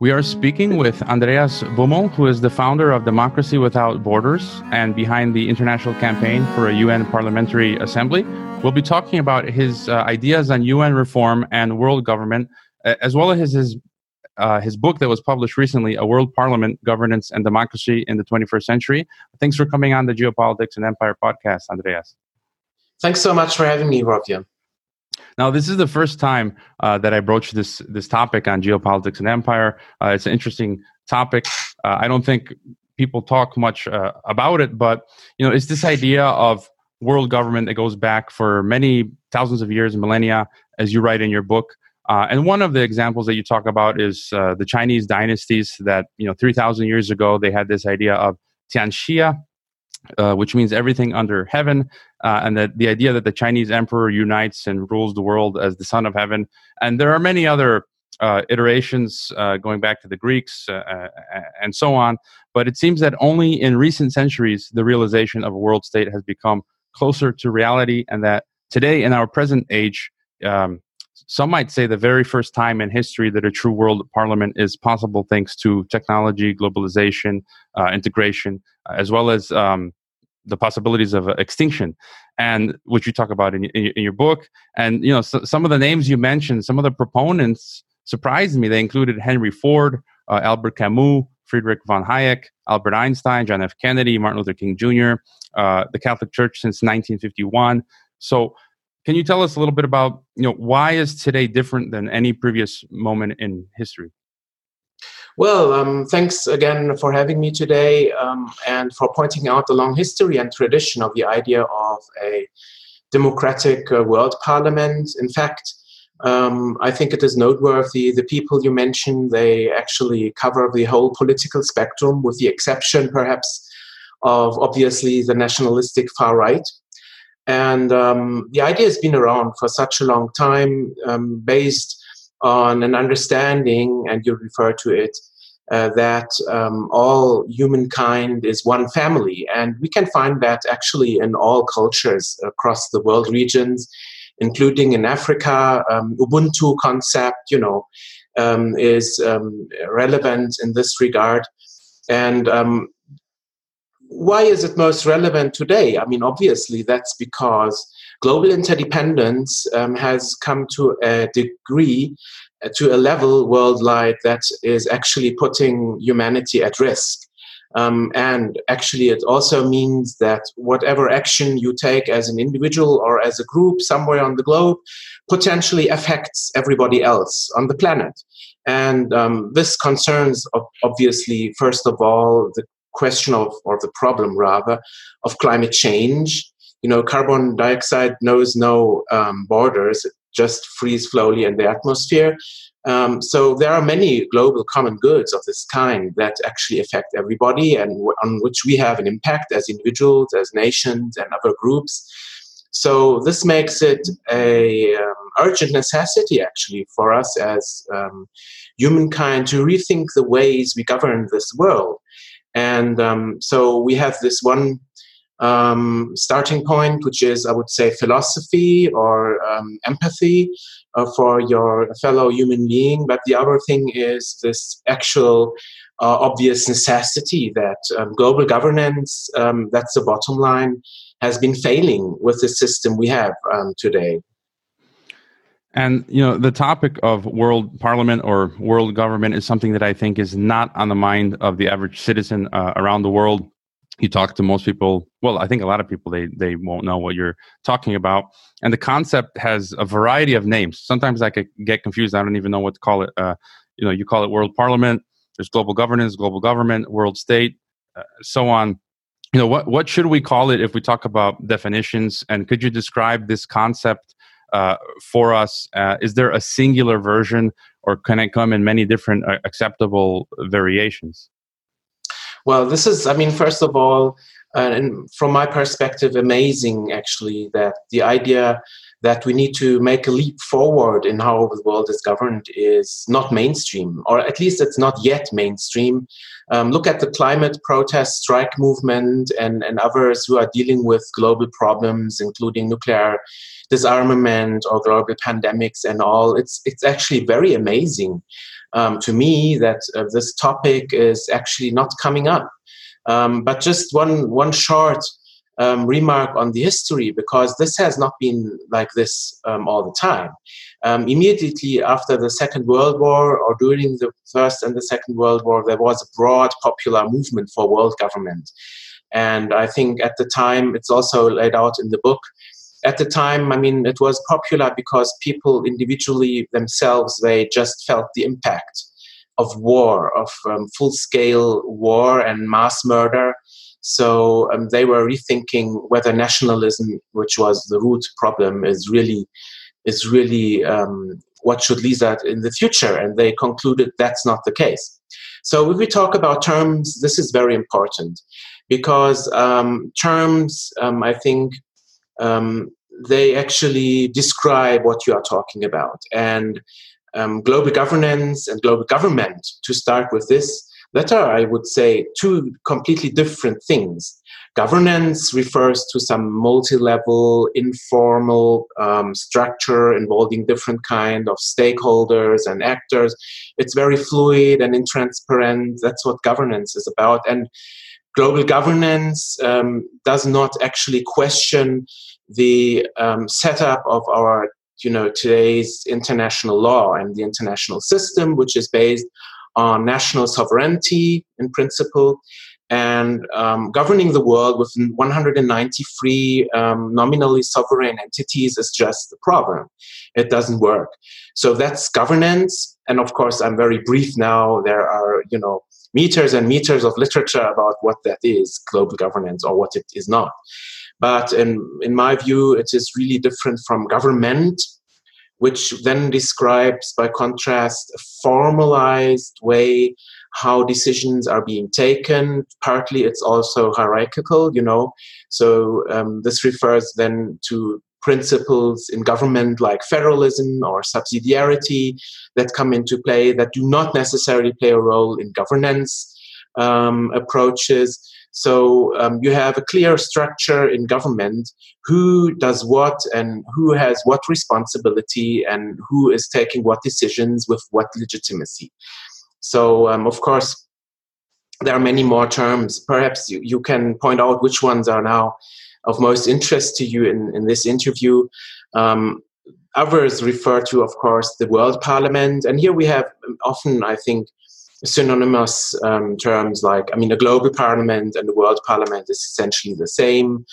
We are speaking with Andreas Bummel, who is the founder of Democracy Without Borders and behind the international campaign for a UN Parliamentary Assembly. We'll be talking about his uh, ideas on UN reform and world government, as well as his uh, his book that was published recently, A World Parliament, Governance and Democracy in the 21st Century. Thanks for coming on the Geopolitics and Empire podcast, Andreas. Thanks so much for having me, Hrvoje. Now, this is the first time uh, that I broached this this topic on geopolitics and empire. Uh, it's an interesting topic. Uh, I don't think people talk much uh, about it, but you know, it's this idea of world government that goes back for many thousands of years, millennia, as you write in your book. Uh, and one of the examples that you talk about is uh, the Chinese dynasties that you know 3,000 years ago they had this idea of Tianxia, uh, which means everything under heaven, uh, and that the idea that the Chinese emperor unites and rules the world as the son of heaven. And there are many other uh, iterations uh, going back to the Greeks uh, and so on. But it seems that only in recent centuries the realization of a world state has become closer to reality, and that today in our present age. Um, some might say the very first time in history that a true world parliament is possible thanks to technology, globalization, uh, integration, uh, as well as um, the possibilities of extinction, and which you talk about in, in, in your book. And you know, so, some of the names you mentioned, some of the proponents surprised me. They included Henry Ford, uh, Albert Camus, Friedrich von Hayek, Albert Einstein, John F. Kennedy, Martin Luther King Jr., uh, the Catholic Church since 1951. So can you tell us a little bit about you know why is today different than any previous moment in history? Well, um, thanks again for having me today um, and for pointing out the long history and tradition of the idea of a democratic uh, world parliament. In fact, um, I think it is noteworthy. The people you mentioned, they actually cover the whole political spectrum, with the exception, perhaps, of obviously the nationalistic far right. And um, the idea has been around for such a long time, um, based on an understanding, and you refer to it, uh, that um, all humankind is one family. And we can find that actually in all cultures across the world regions, including in Africa. Um, Ubuntu concept, you know, um, is um, relevant in this regard. And why is it most relevant today? I mean, obviously, that's because global interdependence um, has come to a degree, uh, to a level worldwide that is actually putting humanity at risk. Um, and actually, it also means that whatever action you take as an individual or as a group somewhere on the globe potentially affects everybody else on the planet. And um, this concerns, obviously, first of all, the question of, or the problem rather, of climate change. You know, carbon dioxide knows no um, borders, it just frees slowly in the atmosphere. Um, so there are many global common goods of this kind that actually affect everybody and w- on which we have an impact as individuals, as nations, and other groups. So this makes it a um, urgent necessity, actually, for us as um, humankind to rethink the ways we govern this world. And um, so we have this one um, starting point, which is, I would say, philosophy or um, empathy uh, for your fellow human being. But the other thing is this actual uh, obvious necessity that um, global governance, um, that's the bottom line, has been failing with the system we have um, today. And you know, the topic of world parliament or world government is something that I think is not on the mind of the average citizen uh, around the world. You talk to most people. Well, I think a lot of people they they won't know what you're talking about. And the concept has a variety of names. Sometimes I could get confused. I don't even know what to call it. Uh, you know, you call it world parliament. There's global governance, global government, world state, uh, so on. You know, what what should we call it if we talk about definitions? And could you describe this concept? Uh, for us? Uh, is there a singular version, or can it come in many different uh, acceptable variations? Well, this is, I mean, first of all, uh, and from my perspective, amazing actually that the idea that we need to make a leap forward in how the world is governed is not mainstream, or at least it's not yet mainstream. Um, look at the climate protest strike movement and, and others who are dealing with global problems, including nuclear disarmament or global pandemics and all. It's, it's actually very amazing um, to me that uh, this topic is actually not coming up. Um, but just one, one short um, remark on the history because this has not been like this um, all the time. Um, immediately after the Second World War or during the First and the Second World War, there was a broad popular movement for world government. And I think at the time, it's also laid out in the book. At the time, I mean, it was popular because people individually themselves, they just felt the impact of war, of um, full scale war and mass murder so um, they were rethinking whether nationalism, which was the root problem, is really is really um, what should lead that in the future. And they concluded that's not the case. So if we talk about terms, this is very important because um, terms, um, I think, um, they actually describe what you are talking about. And um, global governance and global government, to start with this, that are, I would say, two completely different things. Governance refers to some multi-level, informal um, structure involving different kind of stakeholders and actors. It's very fluid and intransparent. That's what governance is about. And global governance um, does not actually question the um, setup of our you know today's international law and the international system which is based on national sovereignty in principle and um, governing the world with 193 um, nominally sovereign entities is just the problem. It doesn't work. So that's governance. And of course, I'm very brief now. There are, you know, meters and meters of literature about what that is, global governance, or what it is not. But in, in my view, it is really different from government which then describes, by contrast, a formalized way how decisions are being taken. Partly it's also hierarchical, you know. So um, this refers then to principles in government like federalism or subsidiarity that come into play that do not necessarily play a role in governance um, approaches. So um, you have a clear structure in government who does what and who has what responsibility and who is taking what decisions with what legitimacy. So, um, of course, there are many more terms. Perhaps you, you can point out which ones are now of most interest to you in, in this interview. Um, others refer to, of course, the World Parliament. And here we have often, I think, synonymous um, terms like, I mean, a global parliament and the world parliament is essentially the same.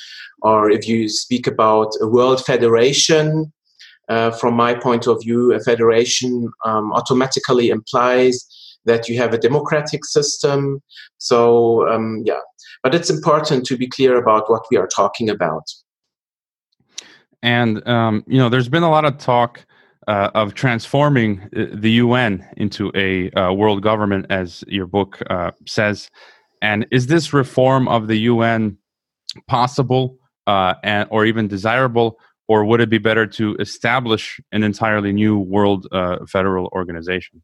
Or if you speak about a world federation, uh, from my point of view, a federation um, automatically implies that you have a democratic system. So, um, yeah, but it's important to be clear about what we are talking about. And, um, you know, there's been a lot of talk uh, of transforming uh, the UN into a uh, world government, as your book uh, says. And is this reform of the UN possible uh, and, or even desirable, or would it be better to establish an entirely new world uh, federal organization?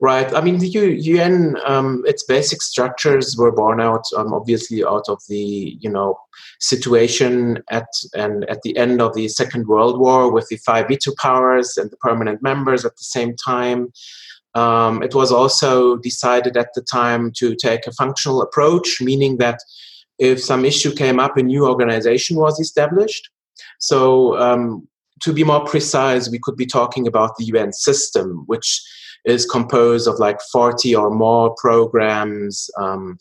Right. I mean, the UN, um, its basic structures were born out, um, obviously, out of the you know situation at and at the end of the Second World War with the five veto powers and the permanent members at the same time. Um, it was also decided at the time to take a functional approach, meaning that if some issue came up, a new organization was established. So, um, to be more precise, we could be talking about the UN system, which is composed of like 40 or more programs, um,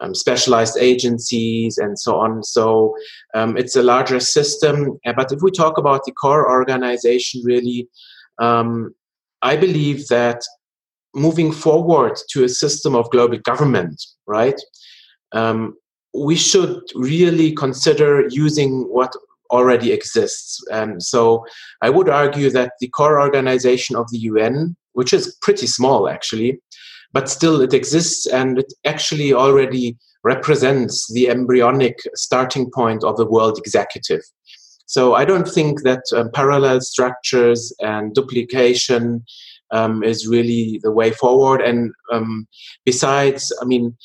um, specialized agencies, and so on. So um, it's a larger system. Uh, but if we talk about the core organization, really, um, I believe that moving forward to a system of global government, right? Um, we should really consider using what already exists. And so I would argue that the core organization of the UN which is pretty small actually, but still it exists and it actually already represents the embryonic starting point of the world executive. So I don't think that um, parallel structures and duplication um, is really the way forward. And um, besides, I mean,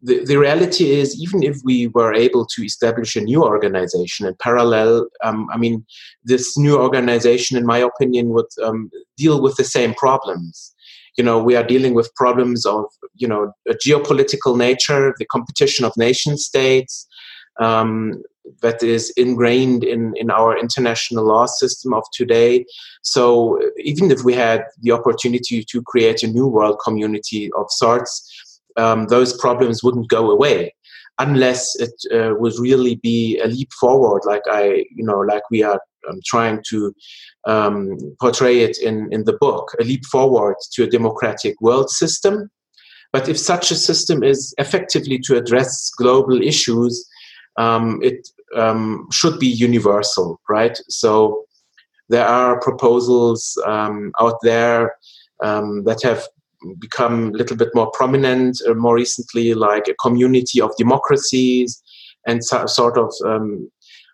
the, the reality is, even if we were able to establish a new organization in parallel, um, I mean, this new organization, in my opinion, would um, deal with the same problems. You know, we are dealing with problems of, you know, a geopolitical nature, the competition of nation states, um, that is ingrained in, in our international law system of today. So even if we had the opportunity to create a new world community of sorts, um, those problems wouldn't go away unless it uh, would really be a leap forward, like I, you know, like we are um, trying to um, portray it in, in the book, a leap forward to a democratic world system. But if such a system is effectively to address global issues, um, it um, should be universal, right? So there are proposals um, out there um, that have become a little bit more prominent uh, more recently, like a community of democracies and so, sort of um,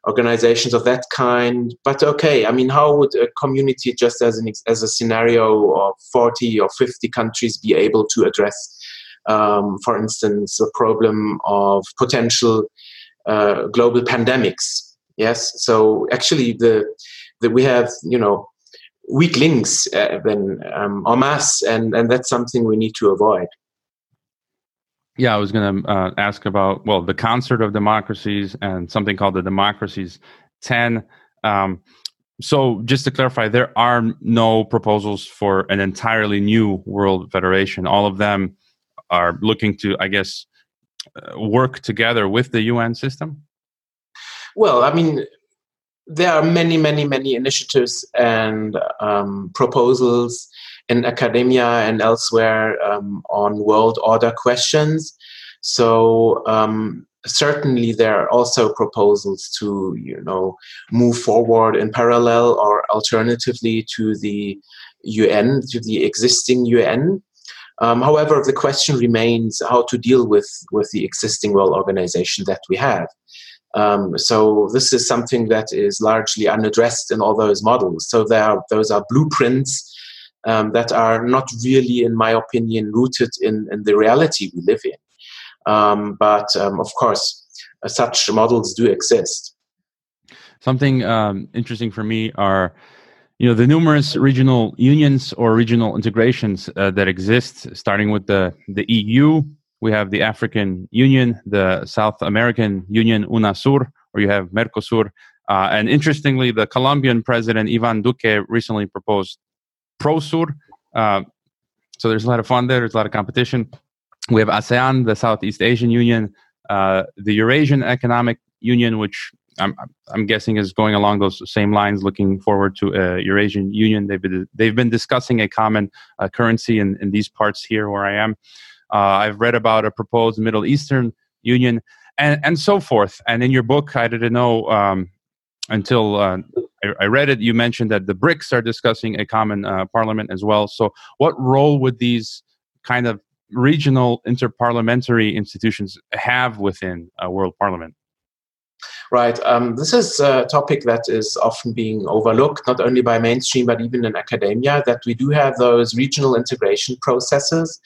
organizations of that kind. But okay, I mean, how would a community, just as an as a scenario of forty or fifty countries, be able to address, um, for instance, the problem of potential uh, global pandemics. Yes, so actually the, the we have you know weak links uh, then um, en masse, and and that's something we need to avoid. Yeah, I was going to uh, ask about well the concert of democracies and something called the democracies ten. Um, so just to clarify, there are no proposals for an entirely new world federation. All of them are looking to, I guess, uh, work together with the UN system? Well, I mean, there are many, many, many initiatives and um, proposals in academia and elsewhere um, on world order questions. So um, certainly there are also proposals to, you know, move forward in parallel or alternatively to the UN, to the existing UN. Um, however, the question remains how to deal with, with the existing world organization that we have. Um, so this is something that is largely unaddressed in all those models. So there are, those are blueprints um, that are not really, in my opinion, rooted in, in the reality we live in. Um, but um, of course, uh, such models do exist. Something um, interesting for me are you know the numerous regional unions or regional integrations uh, that exist starting with the the EU we have the African Union the South American Union UNASUR or you have Mercosur uh, and interestingly the Colombian president Ivan Duque recently proposed Prosur uh, so there's a lot of fun there there's a lot of competition we have ASEAN the Southeast Asian Union uh, the Eurasian Economic Union which I'm, I'm guessing is going along those same lines, looking forward to a Eurasian Union. They've been, they've been discussing a common uh, currency in, in these parts here where I am. Uh, I've read about a proposed Middle Eastern Union and, and so forth. And in your book, I didn't know um, until uh, I, I, read it, you mentioned that the BRICS are discussing a common uh, parliament as well. So, what role would these kind of regional interparliamentary institutions have within a world parliament? Right. Um, this is a topic that is often being overlooked, not only by mainstream, but even in academia, that we do have those regional integration processes.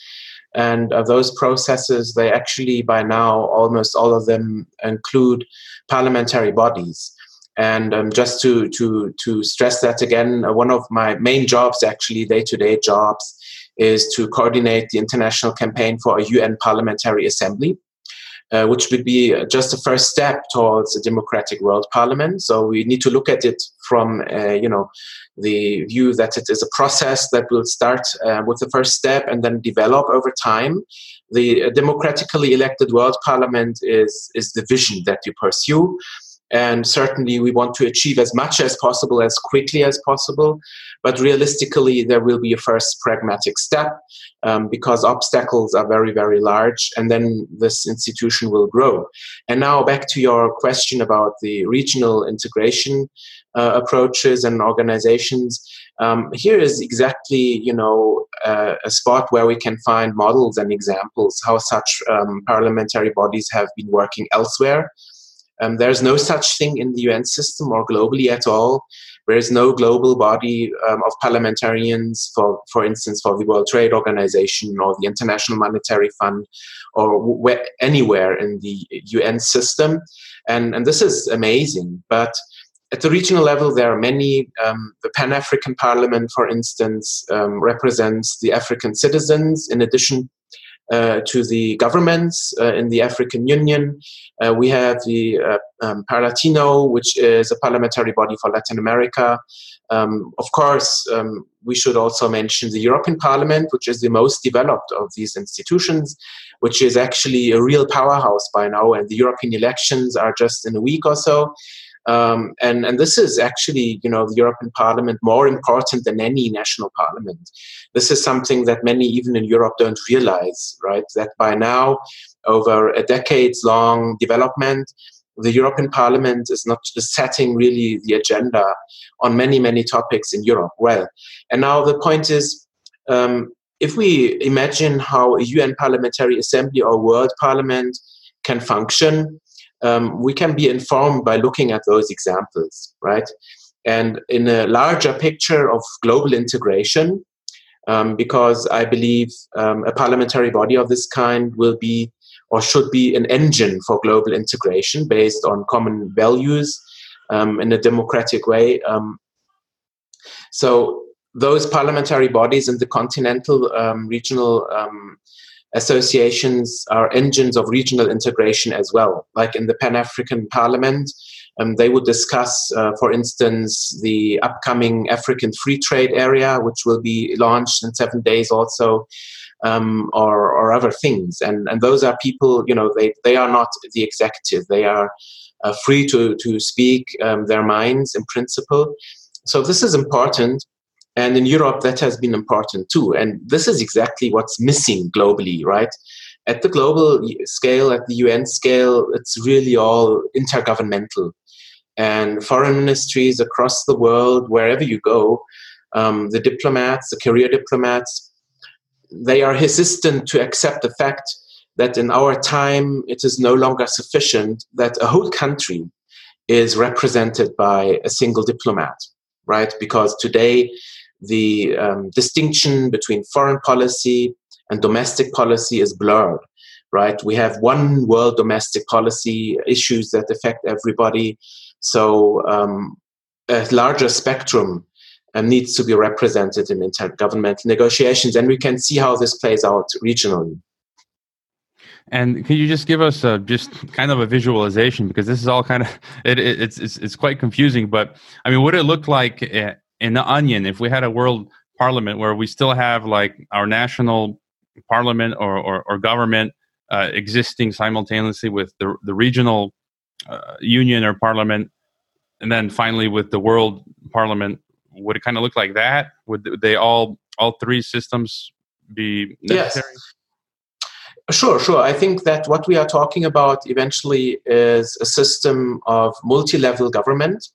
And uh, those processes, they actually, by now, almost all of them include parliamentary bodies. And um, just to, to, to stress that again, uh, one of my main jobs, actually, day to day jobs, is to coordinate the international campaign for a UN Parliamentary Assembly uh, which would be just the first step towards a democratic world parliament. So we need to look at it from, uh, you know, the view that it is a process that will start uh, with the first step and then develop over time. The democratically elected world parliament is is the vision that you pursue and certainly we want to achieve as much as possible as quickly as possible. But realistically there will be a first pragmatic step um, because obstacles are very very large and then this institution will grow. And now back to your question about the regional integration uh, approaches and organizations. Um, here is exactly you know uh, a spot where we can find models and examples how such um, parliamentary bodies have been working elsewhere Um, there's no such thing in the UN system or globally at all. There is no global body um, of parliamentarians, for, for instance, for the World Trade Organization or the International Monetary Fund or where, anywhere in the UN system. And, and this is amazing. But at the regional level, there are many. Um, the Pan African Parliament, for instance, um, represents the African citizens in addition to the governments uh, in the African Union. Uh, we have the uh, um, which is a parliamentary body for Latin America. Um, of course, um, we should also mention the European Parliament, which is the most developed of these institutions, which is actually a real powerhouse by now, and the European elections are just in a week or so. Um, and, and this is actually, you know, the European Parliament more important than any national parliament. This is something that many, even in Europe, don't realize, right? That by now, over a decades long development, the European Parliament is not just setting really the agenda on many, many topics in Europe. Well, and now the point is, um, if we imagine how a UN Parliamentary Assembly or World Parliament can function, um, we can be informed by looking at those examples, right? And in a larger picture of global integration, um, because I believe um, a parliamentary body of this kind will be or should be an engine for global integration based on common values um, in a democratic way. Um, so those parliamentary bodies in the continental um, regional associations are engines of regional integration as well. Like in the Pan African Parliament, um, they would discuss, uh, for instance, the upcoming African Free Trade Area, which will be launched in seven days also. Um, or, or other things, and and those are people. You know, they they are not the executive. They are uh, free to to speak um, their minds in principle. So this is important and in Europe, that has been important too. And this is exactly what's missing globally, right? At the global scale, at the UN scale, it's really all intergovernmental. And foreign ministries across the world, wherever you go, um, the diplomats, the career diplomats, they are hesitant to accept the fact that in our time it is no longer sufficient that a whole country is represented by a single diplomat, right? Because today the um, distinction between foreign policy and domestic policy is blurred right? We have one world domestic policy issues that affect everybody. So um, a larger spectrum um, needs to be represented in intergovernmental negotiations and we can see how this plays out regionally. And can you just give us a, just kind of a visualization? Because this is all kind of it, it, it's, it's it's quite confusing. But I mean, what it look like eh, in the onion if we had a world parliament where we still have like our national parliament or, or, or government uh, existing simultaneously with the, the regional uh, union or parliament and then finally with the world parliament would it kind of look like that would they all all three systems be necessary yes. Sure, sure. I think that what we are talking about eventually is a system of multi level government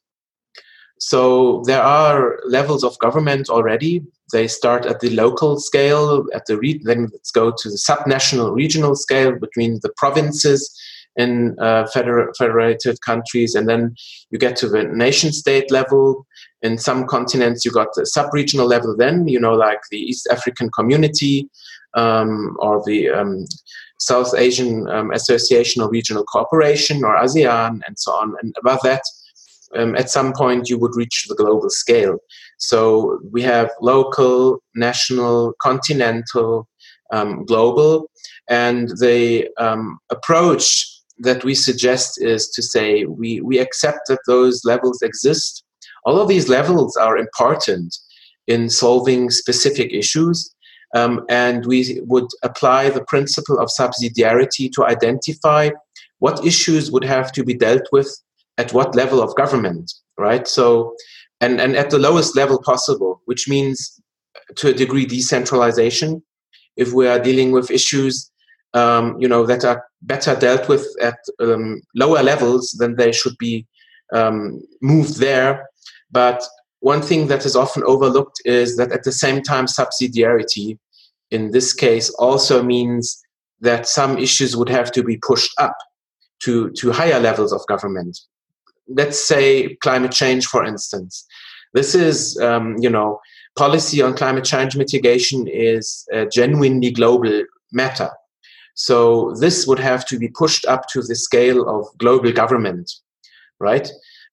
so there are levels of government already. They start at the local scale, at the re- then let's go to the subnational regional scale between the provinces in uh, feder- federated countries, and then you get to the nation state level. In some continents, you got the sub-regional level. Then you know, like the East African Community um, or the um, South Asian um, Association of Regional Cooperation or ASEAN, and so on. And above that, um, at some point you would reach the global scale. So we have local, national, continental, um, global, and the um, approach that we suggest is to say we, we accept that those levels exist. All of these levels are important in solving specific issues. Um, and we would apply the principle of subsidiarity to identify what issues would have to be dealt with at what level of government, right? So, and, and at the lowest level possible, which means to a degree decentralization. If we are dealing with issues, um, you know, that are better dealt with at um, lower levels, then they should be um, moved there. But one thing that is often overlooked is that at the same time, subsidiarity in this case also means that some issues would have to be pushed up to, to higher levels of government. Let's say climate change, for instance. This is, um, you know, policy on climate change mitigation is a genuinely global matter. So this would have to be pushed up to the scale of global government, right?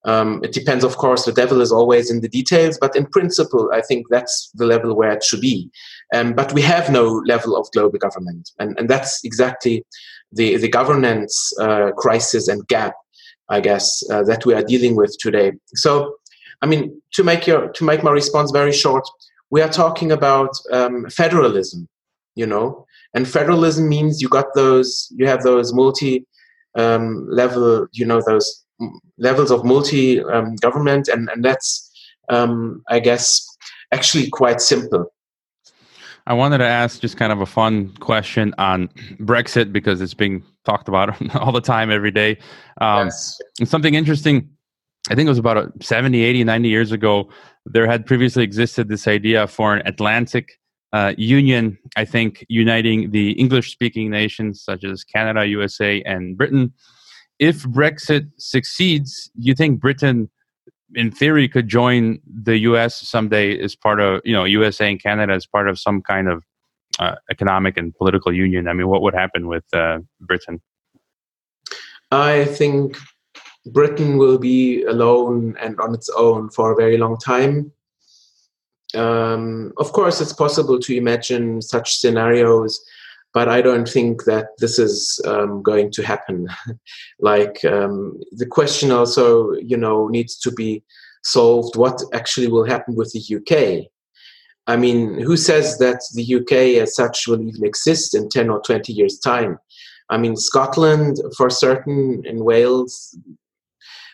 Um, it depends, of course, the devil is always in the details, but in principle, I think that's the level where it should be. Um, but we have no level of global government, and, and that's exactly the, the governance uh, crisis and gap, I guess, uh, that we are dealing with today. So, I mean, to make your to make my response very short, we are talking about um, federalism, you know, and federalism means you got those, you have those multi um, level, you know, those levels of multi um, government, and and that's, um, I guess, actually quite simple. I wanted to ask just kind of a fun question on Brexit because it's being talked about all the time, every day. Um, yes. Something interesting, I think it was about 70, 80, 90 years ago, there had previously existed this idea for an Atlantic uh, union, I think, uniting the English speaking nations such as Canada, USA, and Britain. If Brexit succeeds, you think Britain, in theory, could join the US someday as part of, you know, USA and Canada as part of some kind of uh, economic and political union? I mean, what would happen with uh, Britain? I think Britain will be alone and on its own for a very long time um, of course, it's possible to imagine such scenarios, but I don't think that this is um, going to happen. like um, the question also, you know, needs to be solved. What actually will happen with the UK? I mean, who says that the UK as such will even exist in 10 or 20 years' time? I mean, Scotland, for certain, in Wales,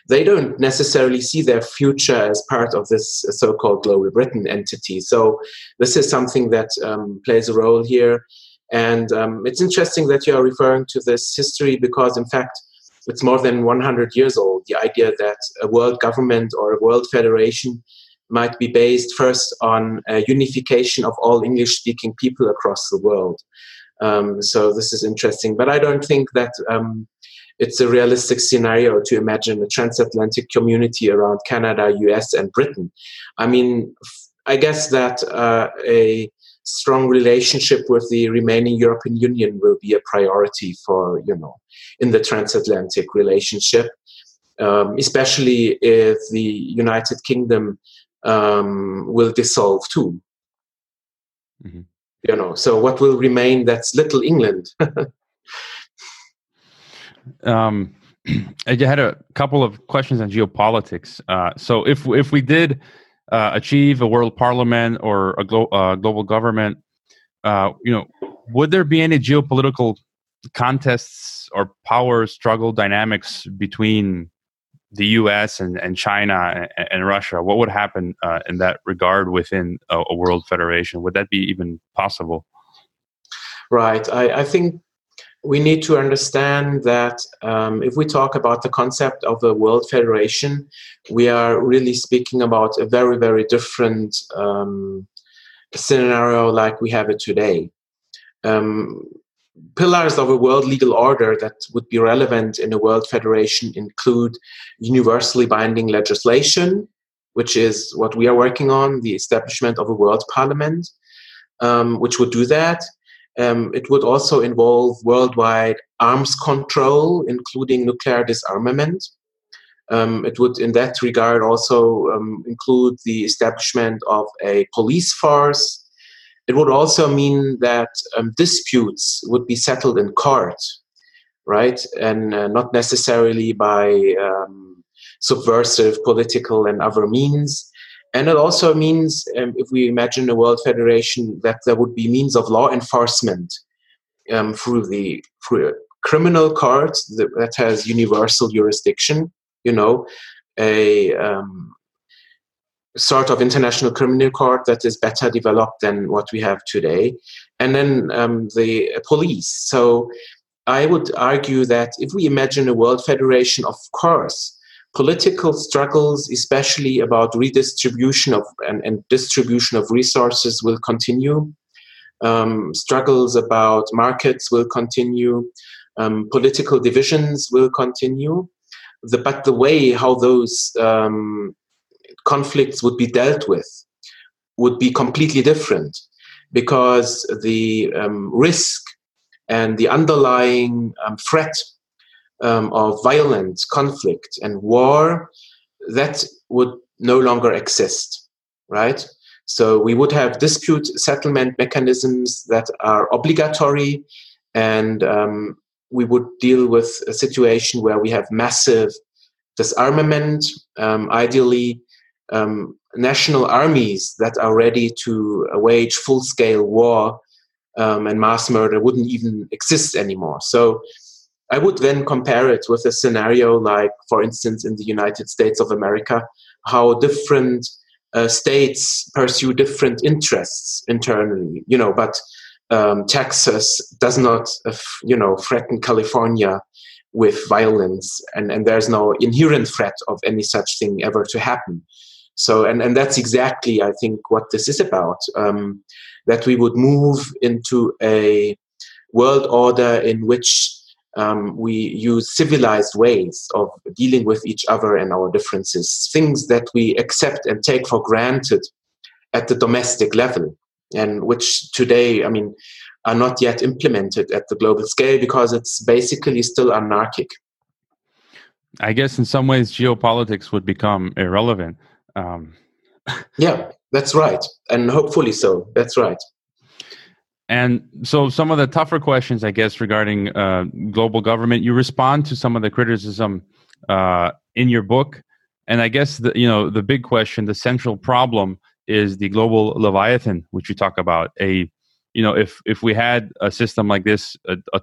they don't necessarily see their future as part of this so-called global Britain entity. So this is something that um, plays a role here. And um, it's interesting that you are referring to this history because, in fact, it's more than 100 years old. The idea that a world government or a world federation might be based first on a unification of all English speaking people across the world. Um, so this is interesting. But I don't think that um, it's a realistic scenario to imagine a transatlantic community around Canada, US, and Britain. I mean, I guess that uh, a strong relationship with the remaining European Union will be a priority for, you know, in the transatlantic relationship, um, especially if the United Kingdom um, will dissolve too. Mm-hmm. You know, so what will remain? That's little England. um, I had a couple of questions on geopolitics. Uh, so, if if we did uh, achieve a world parliament or a glo- uh, global government, uh, you know, would there be any geopolitical contests or power struggle dynamics between the U.S. and, and China and, and Russia? What would happen uh, in that regard within a, a, world federation? Would that be even possible? Right. I, I think we need to understand that um, if we talk about the concept of a world federation, we are really speaking about a very, very different um, scenario like we have it today. Um, pillars of a world legal order that would be relevant in a world federation include universally binding legislation, which is what we are working on, the establishment of a world parliament, um, which would do that um, it would also involve worldwide arms control, including nuclear disarmament. Um, it would, in that regard, also um, include the establishment of a police force. It would also mean that um, disputes would be settled in court, right, and uh, not necessarily by um, subversive political and other means. And it also means, um, if we imagine a world federation, that there would be means of law enforcement um, through the through a criminal court that, that, has universal jurisdiction. You know, a um, sort of international criminal court that is better developed than what we have today, and then um, the police. So. I would argue that if we imagine a world federation, of course, political struggles, especially about redistribution of and, and distribution of resources, will continue. Um, struggles about markets will continue. Um, political divisions will continue, the, but the way how those um, conflicts would be dealt with would be completely different because the um, risk and the underlying um, threat um, of violent conflict and war that would no longer exist right so we would have dispute settlement mechanisms that are obligatory and um, we would deal with a situation where we have massive disarmament um, ideally um, national armies that are ready to wage full scale war um, and mass murder wouldn't even exist anymore. So I would then compare it with a scenario like, for instance, in the United States of America, how different uh, states pursue different interests internally, you know, but um, Texas does not, uh, you know, threaten California with violence, and, and there's no inherent threat of any such thing ever to happen. So, and, and that's exactly, I think, what this is about um, that we would move into a world order in which um, we use civilized ways of dealing with each other and our differences, things that we accept and take for granted at the domestic level, and which today, I mean, are not yet implemented at the global scale because it's basically still anarchic. I guess in some ways geopolitics would become irrelevant um, yeah, that's right, and hopefully so. That's right. And so, some of the tougher questions, I guess, regarding uh, global government, you respond to some of the criticism uh, in your book, and I guess the you know the big question, the central problem, is the global leviathan, which you talk about. A you know, if if we had a system like this, a, a,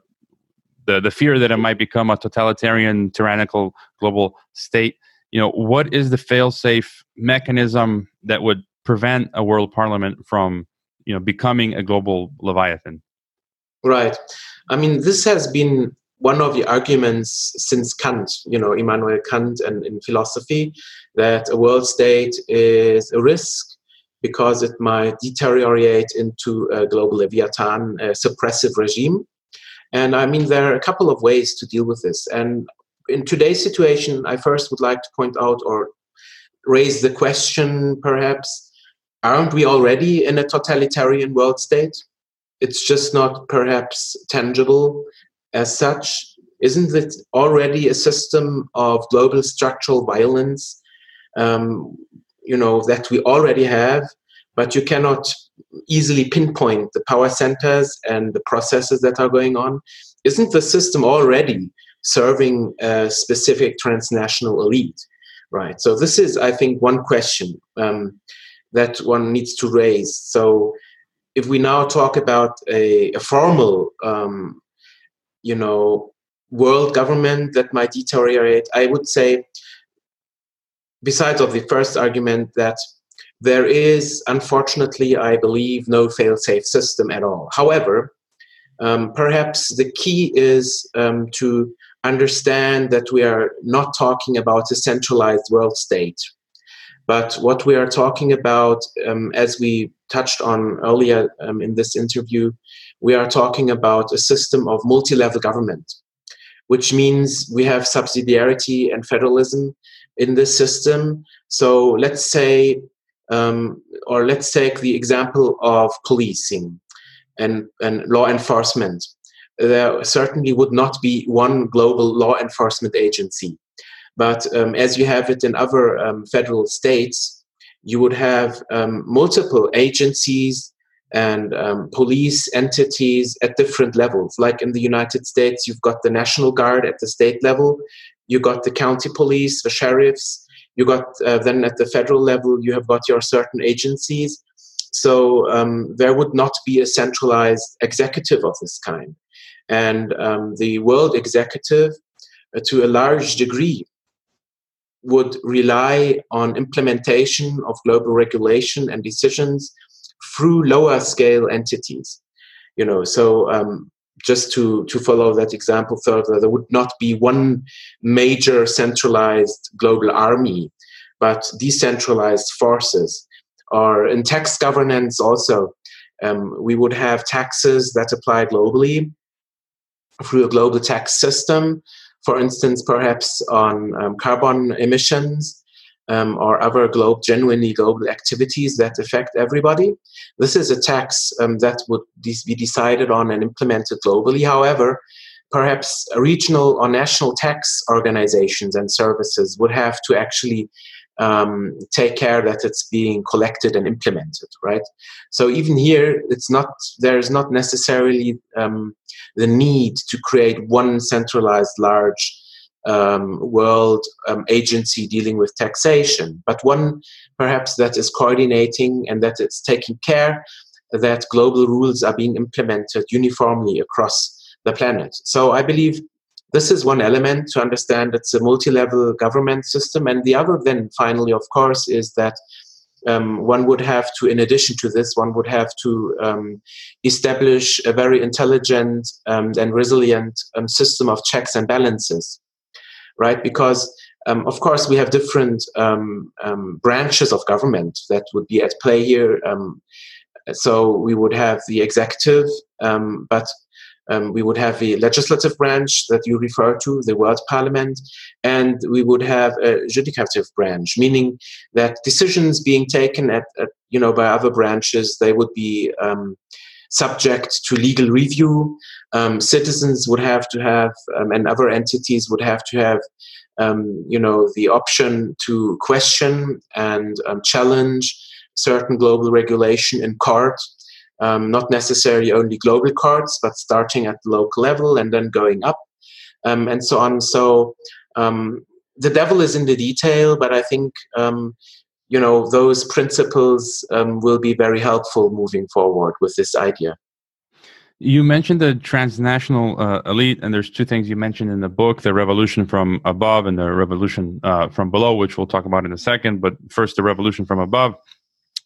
the the fear that it might become a totalitarian, tyrannical global state you know what is the fail-safe mechanism that would prevent a world parliament from you know becoming a global leviathan. Right. I mean this has been one of the arguments since kant you know immanuel kant and in philosophy that a world state is a risk because it might deteriorate into a global leviathan a suppressive regime. And i mean there are a couple of ways to deal with this. And in today's situation, I first would like to point out or raise the question perhaps aren't we already in a totalitarian world state? It's just not perhaps tangible as such. Isn't it already a system of global structural violence, um, you know, that we already have, but you cannot easily pinpoint the power centers and the processes that are going on? Isn't the system already serving a specific transnational elite, right? So this is, I think, one question um, that one needs to raise. So if we now talk about a, a formal, um, you know, world government that might deteriorate, I would say, besides of the first argument that there is, unfortunately, I believe, no fail-safe system at all. However, um, perhaps the key is um, to understand that we are not talking about a centralized world state. But what we are talking about, um, as we touched on earlier um, in this interview, we are talking about a system of multi level government, which means we have subsidiarity and federalism in this system. So let's say, um, or let's take the example of policing and, and law enforcement there certainly would not be one global law enforcement agency. But um, as you have it in other um, federal states, you would have um, multiple agencies and um, police entities at different levels. Like in the United States, you've got the National Guard at the state level, you got the county police, the sheriffs, you got uh, then at the federal level, you have got your certain agencies. So um, there would not be a centralized executive of this kind. And um, the world executive, uh, to a large degree, would rely on implementation of global regulation and decisions through lower scale entities. You know, so um, just to, to follow that example further, there would not be one major centralized global army, but decentralized forces. Or in tax governance, also, um, we would have taxes that apply globally through a global tax system, for instance, perhaps on um, carbon emissions um, or other global, genuinely global activities that affect everybody. This is a tax um, that would be decided on and implemented globally. However, perhaps regional or national tax organizations and services would have to actually um, take care that it's being collected and implemented, right? So even here, it's not there is not necessarily um, the need to create one centralized large um, world um, agency dealing with taxation, but one perhaps that is coordinating and that it's taking care that global rules are being implemented uniformly across the planet. So I believe this is one element to understand it's a multi-level government system. And the other then finally of course is that um, one would have to in addition to this one would have to um, establish a very intelligent um, and resilient um, system of checks and balances right? Because um, of course we have different um, branches of government that would be at play here so we would have the executive but um, we would have the legislative branch that you refer to, the World Parliament, and we would have a judicative branch, meaning that decisions being taken at, at you know by other branches they would be um, subject to legal review. Um, citizens would have to have, um, and other entities would have to have, um, you know, the option to question and um, challenge certain global regulation in court um, not necessarily only global cards, but starting at the local level and then going up um, and so on. So um, the devil is in the detail, but I think um, you know those principles um, will be very helpful moving forward with this idea. You mentioned the transnational uh, elite, and there's two things you mentioned in the book: the revolution from above and the revolution uh, from below, which we'll talk about in a second. But first, the revolution from above.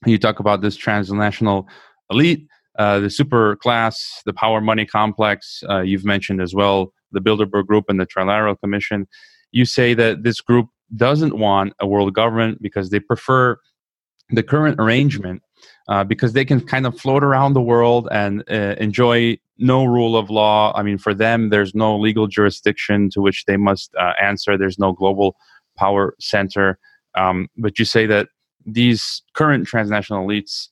You talk about this transnational elite, uh, the super class, the power money complex. Uh, you've mentioned as well the Bilderberg Group and the Trilateral Commission. You say that this group doesn't want a world government because they prefer the current arrangement uh, because they can kind of float around the world and uh, enjoy no rule of law. I mean, for them, there's no legal jurisdiction to which they must uh, answer. There's no global power center. Um, but you say that these current transnational elites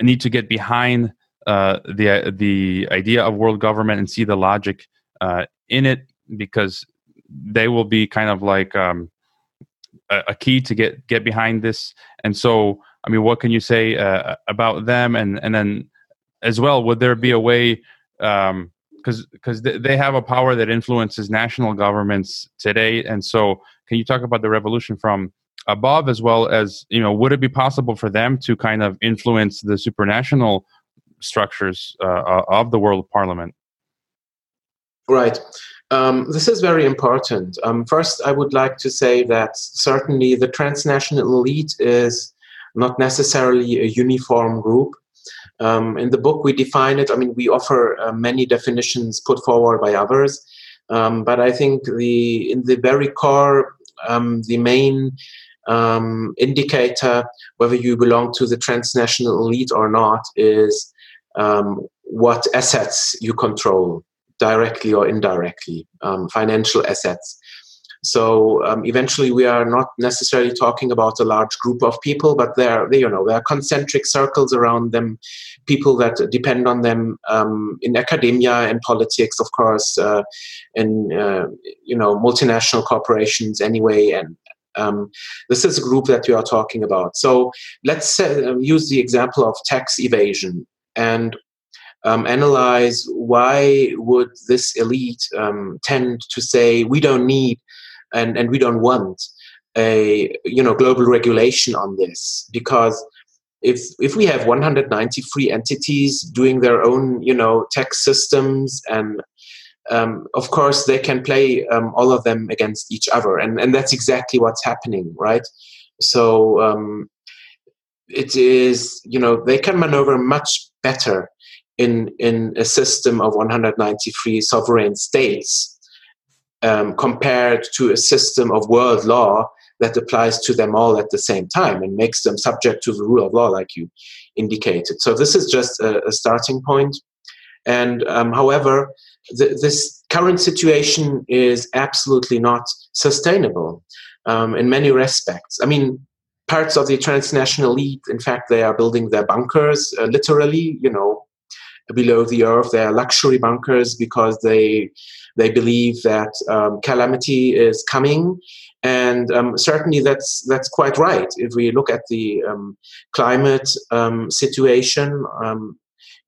need to get behind uh, the the idea of world government and see the logic uh, in it because they will be kind of like um, a, a, key to get get behind this. And so, I mean, what can you say uh, about them? And and then as well, would there be a way? because um, because they have a power that influences national governments today, and so can you talk about the revolution from above as well as you know would it be possible for them to kind of influence the supranational structures uh, uh, of the world parliament? Right. Um, this is very important. Um, first i would like to say that certainly the transnational elite is not necessarily a uniform group. Um, in the book we define it i mean we offer uh, many definitions put forward by others. Um, but i think the in the very core um, the main um, indicator whether you belong to the transnational elite or not is um, what assets you control directly or indirectly, um, financial assets. So um, eventually, we are not necessarily talking about a large group of people, but there, you know, there are concentric circles around them, people that depend on them um, in academia and politics, of course, uh, in uh, you know multinational corporations anyway, and um, this is a group that we are talking about. So let's say, um, use the example of tax evasion and um, analyze why would this elite um, tend to say we don't need and, and we don't want a you know global regulation on this because if if we have 193 entities doing their own you know tax systems and um, of course they can play um, all of them against each other and, and that's exactly what's happening right? So um, it is you know they can maneuver much better in in a system of 193 sovereign states um, compared to a system of world law that applies to them all at the same time and makes them subject to the rule of law like you indicated. So this is just a, a starting point. And um, however th- this current situation is absolutely not sustainable um, in many respects. I mean, parts of the transnational elite, in fact, they are building their bunkers uh, literally, you know, below the earth. They are luxury bunkers because they they believe that um, calamity is coming, and um, certainly that's that's quite right. If we look at the um, climate um, situation, um,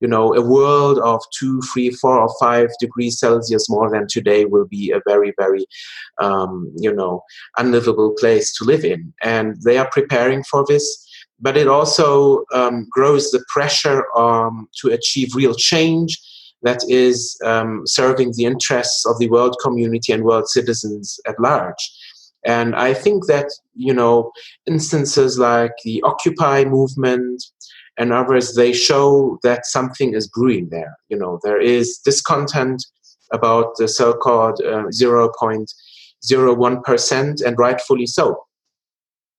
you know, a world of two, three, four, or five degrees Celsius more than today will be a very, very, um, you know, unlivable place to live in. And they are preparing for this. But it also um, grows the pressure um, to achieve real change that is um, serving the interests of the world community and world citizens at large. And I think that, you know, instances like the Occupy movement, and others they show that something is brewing there. You know there is discontent about the so-called uh, 0.01% and rightfully so.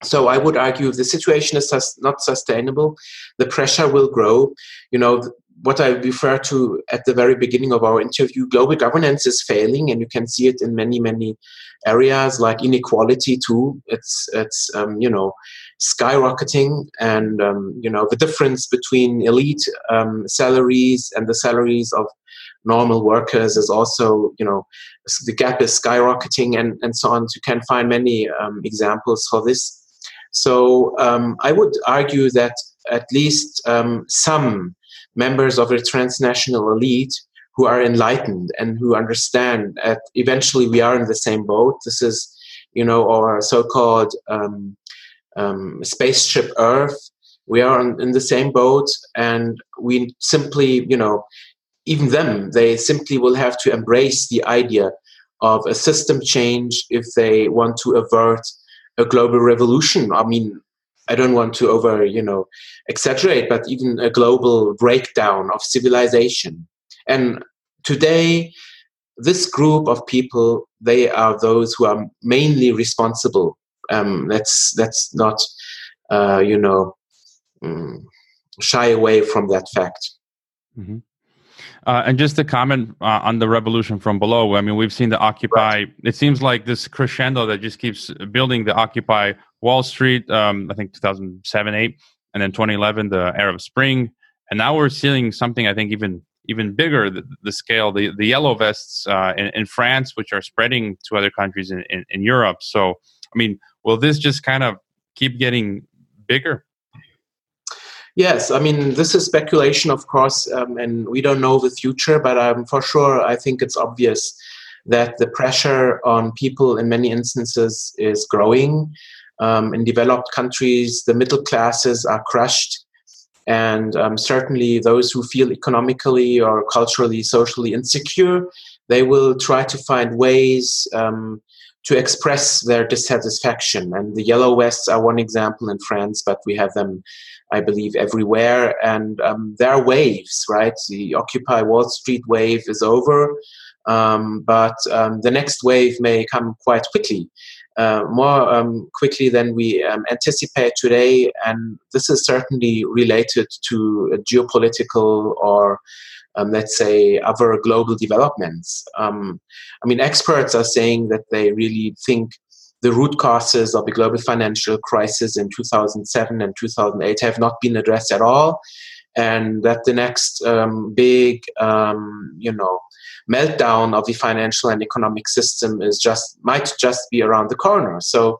So i would argue if the situation is sus- not sustainable. The pressure will grow. You know what I refer to at the very beginning of our interview, global governance is failing, and you can see it in many, many areas like inequality too. It's it's um, you know skyrocketing, and um, you know the difference between elite um, salaries and the salaries of normal workers is also you know the gap is skyrocketing, and and so on. You can find many um, examples for this. So um, I would argue that at least um, some members of a transnational elite who are enlightened and who understand that eventually we are in the same boat. This is, you know, our so-called um, um, spaceship Earth. We are on, in the same boat, and we simply, you know, even them, they simply will have to embrace the idea of a system change if they want to avert a global revolution. I mean, I don't want to over, you know, exaggerate, but even a global breakdown of civilization. And today, this group of people, they are those who are mainly responsible. Um, let's let's not, uh, you know, um, shy away from that fact. Mm-hmm. Uh, and just to comment uh, on the revolution from below, I mean, we've seen the Occupy. Right. It seems like this crescendo that just keeps building the Occupy Wall Street, um, I think 2007, 8, and then 2011, the Arab Spring. And now we're seeing something I think even even bigger, the, the scale, the, the yellow vests uh, in, in, France, which are spreading to other countries in, in, in Europe. So, I mean, will this just kind of keep getting bigger? Yes, I mean, this is speculation, of course, um, and we don't know the future, but um, for sure, I think it's obvious that the pressure on people in many instances is growing. Um, in developed countries, the middle classes are crushed. And um, certainly, those who feel economically or culturally, socially insecure, they will try to find ways um, to express their dissatisfaction. And the Yellow Vests are one example in France, but we have them, I believe, everywhere. And um, there are waves, right? The Occupy Wall Street wave is over, um, but um, the next wave may come quite quickly uh, more um, quickly than we um, anticipate today. And this is certainly related to geopolitical or um, let's say other global developments. Um, I mean, experts are saying that they really think the root causes of the global financial crisis in 2007 and 2008 have not been addressed at all, and that the next um, big, um, you know, meltdown of the financial and economic system is just might just be around the corner. So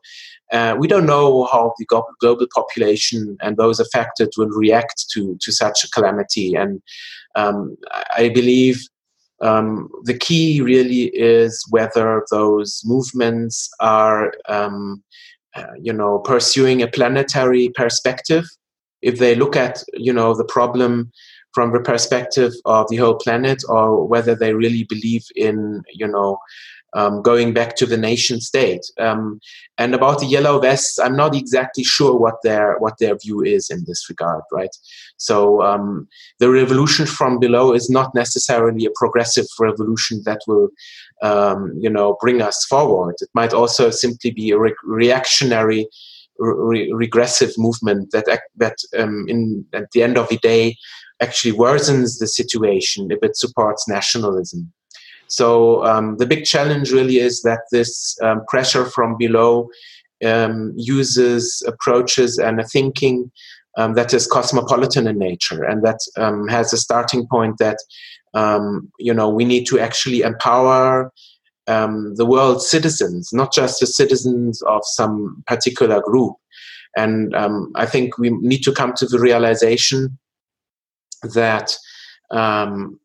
uh, we don't know how the global population and those affected will react to to such a calamity. And um, I believe um, the key really is whether those movements are, um, uh, you know, pursuing a planetary perspective. If they look at, you know, the problem from the perspective of the whole planet or whether they really believe in you know um, going back to the nation state. Um, and about the yellow vests i'm not exactly sure what their what their view is in this regard right? So um, the revolution from below is not necessarily a progressive revolution that will um, you know bring us forward. It might also simply be a re- reactionary re- regressive movement that that um, in at the end of the day actually worsens the situation if it supports nationalism. So um, the big challenge really is that this um, pressure from below um, uses approaches and a thinking um, that is cosmopolitan in nature and that um, has a starting point that um, you know we need to actually empower the world's citizens, not just the citizens of some particular group. And I think we need to come to the realization that um,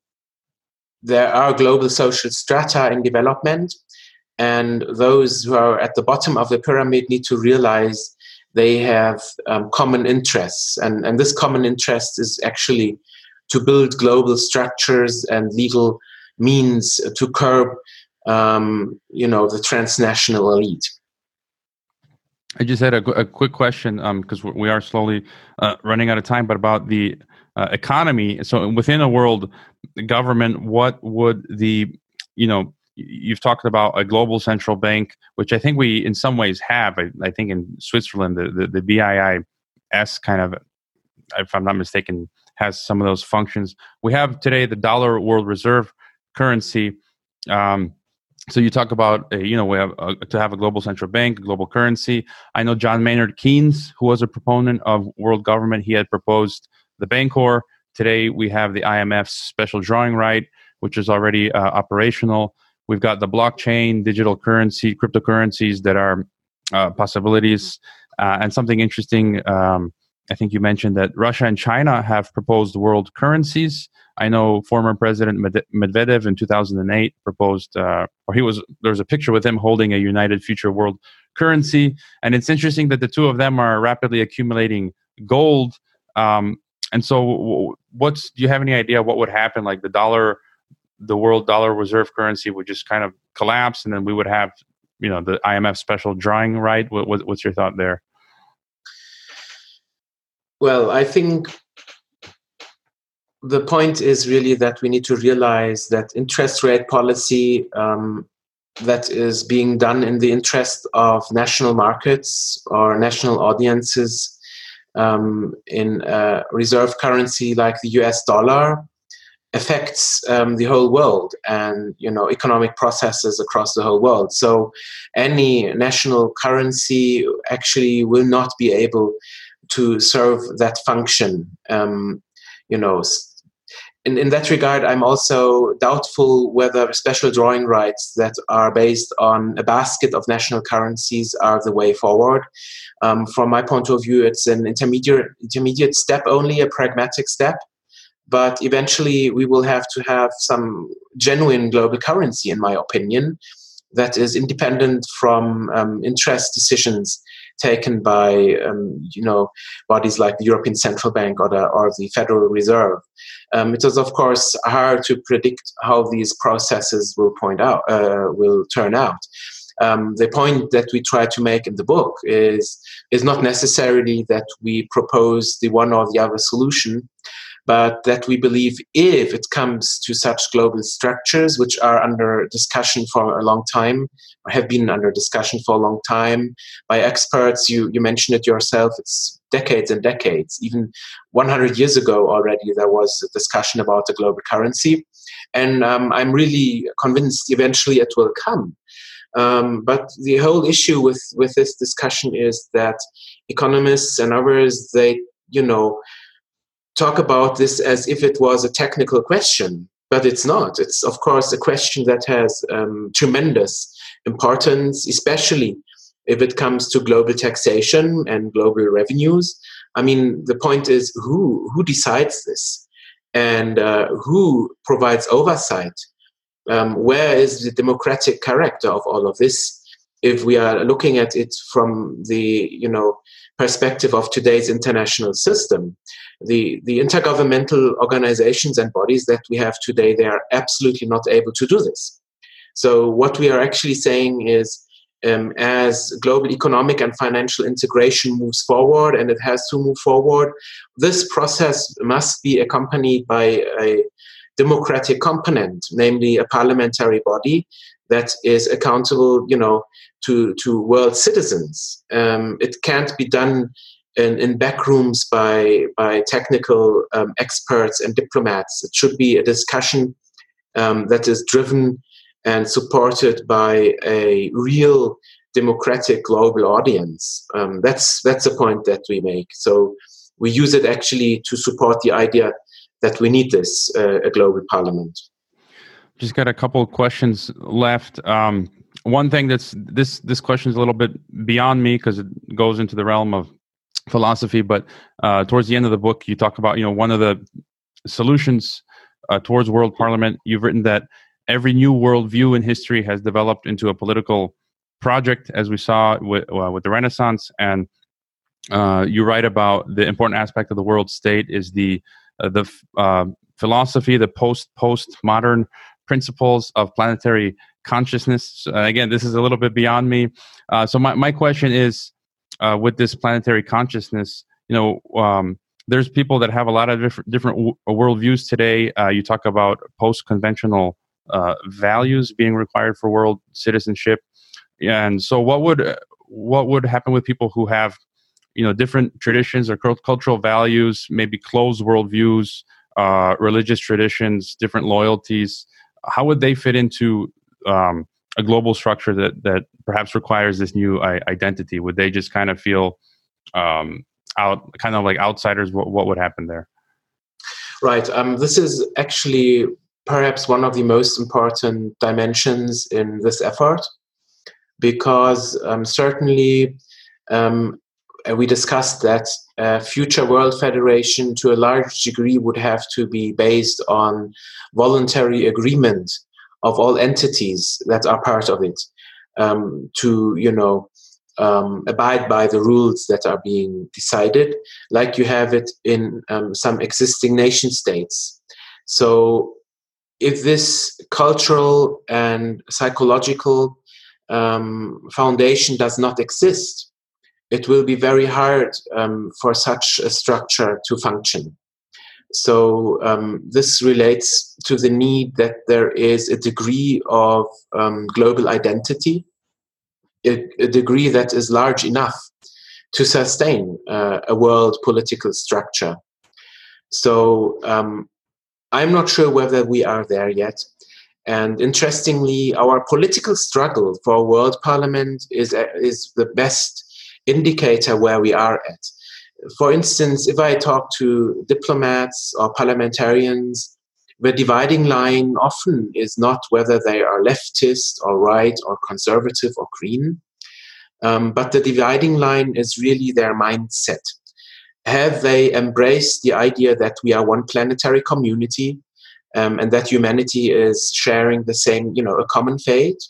there are global social strata in development, and those who are at the bottom of the pyramid need to realize they have um, common interests, and, and this common interest is actually to build global structures and legal means to curb, um, you know, the transnational elite. I just had a, a quick question because um, we are slowly uh, running out of time, but about the uh, economy. So within a world government, what would the you know you've talked about a global central bank, which I think we in some ways have. I, I think in Switzerland, the, the, the BIS kind of, if I'm not mistaken, has some of those functions. We have today the dollar world reserve currency. Um, so you talk about uh, you know we have uh, to have a global central bank global currency i know john maynard keynes who was a proponent of world government he had proposed the Bancor. Today we have the IMF's special drawing right, which is already uh, operational. We've got the blockchain, digital currency, cryptocurrencies that are uh, possibilities. Uh, and something interesting, um, I think you mentioned that Russia and China have proposed world currencies. I know former President Medvedev in 2008 proposed, uh, or he was there was a picture with him holding a united future world currency, and it's interesting that the two of them are rapidly accumulating gold. Um, and so, what's do you have any idea what would happen? Like the dollar, the world dollar reserve currency would just kind of collapse, and then we would have, you know, the IMF special drawing right. What, what, what's your thought there? Well, I think the point is really that we need to realize that interest rate policy um, that is being done in the interest of national markets or national audiences um, in a reserve currency like the US dollar affects um, the whole world and you know economic processes across the whole world. So any national currency actually will not be able to serve that function um, you know in, in that regard, I'm also doubtful whether special drawing rights that are based on a basket of national currencies are the way forward. Um, from my point of view, it's an intermediate intermediate step only, a pragmatic step. But eventually, we will have to have some genuine global currency, in my opinion, that is independent from um, interest decisions taken by um, you know bodies like the European Central Bank or the or the Federal Reserve. Um, it is of course hard to predict how these processes will point out uh, will turn out. Um, the point that we try to make in the book is is not necessarily that we propose the one or the other solution, but that we believe if it comes to such global structures, which are under discussion for a long time, or have been under discussion for a long time by experts, you, you mentioned it yourself, it's decades and decades. Even 100 years ago already, there was a discussion about the global currency. And um, I'm really convinced eventually it will come. Um, but the whole issue with, with this discussion is that economists and others, they, you know, talk about this as if it was a technical question, but it's not. It's, of course, a question that has um, tremendous importance, especially if it comes to global taxation and global revenues. I mean, the point is who, who decides this? And uh, who provides oversight? Um, where is the democratic character of all of this? If we are looking at it from the you know perspective of today's international system, the, the intergovernmental organizations and bodies that we have today, they are absolutely not able to do this. So what we are actually saying is um, as global economic and financial integration moves forward, and it has to move forward, this process must be accompanied by a democratic component, namely a parliamentary body that is accountable, you know, to to world citizens. Um, it can't be done in, in back rooms by by technical um, experts and diplomats. It should be a discussion um, that is driven and supported by a real democratic global audience. Um, that's that's the point that we make. So we use it actually to support the idea that we need this uh, a global parliament. Just got a couple of questions left. Um, one thing that's this this question is a little bit beyond me because it goes into the realm of philosophy. But uh, towards the end of the book, you talk about you know one of the solutions uh, towards world parliament. You've written that every new worldview in history has developed into a political project, as we saw with, uh, with the Renaissance. And uh, you write about the important aspect of the world state is the uh, the uh, philosophy, the post post modern principles of planetary consciousness. Uh, again, this is a little bit beyond me. Uh, so my, my question is, uh, with this planetary consciousness, you know, um, there's people that have a lot of different different w- worldviews today. Uh, you talk about post conventional uh, values being required for world citizenship, and so what would what would happen with people who have you know different traditions or cultural values, maybe closed worldviews, uh, religious traditions, different loyalties? How would they fit into um, a global structure that that perhaps requires this new identity? Would they just kind of feel um, out, kind of like outsiders? What what would happen there? Right. Um, this is actually perhaps one of the most important dimensions in this effort, because um, certainly um, we discussed that a future world federation to a large degree would have to be based on voluntary agreement of all entities that are part of it um, to you know um, abide by the rules that are being decided like you have it in um, some existing nation states. So if this cultural and psychological um, foundation does not exist it will be very hard um, for such a structure to function so um, this relates to the need that there is a degree of um, global identity, a, a, degree that is large enough to sustain uh, a world political structure. So um, I'm not sure whether we are there yet. And interestingly, our political struggle for a world parliament is, is the best indicator where we are at for instance, if I talk to diplomats or parliamentarians, the dividing line often is not whether they are leftist or right or conservative or green, um, but the dividing line is really their mindset. Have they embraced the idea that we are one planetary community um, and that humanity is sharing the same, you know, a common fate?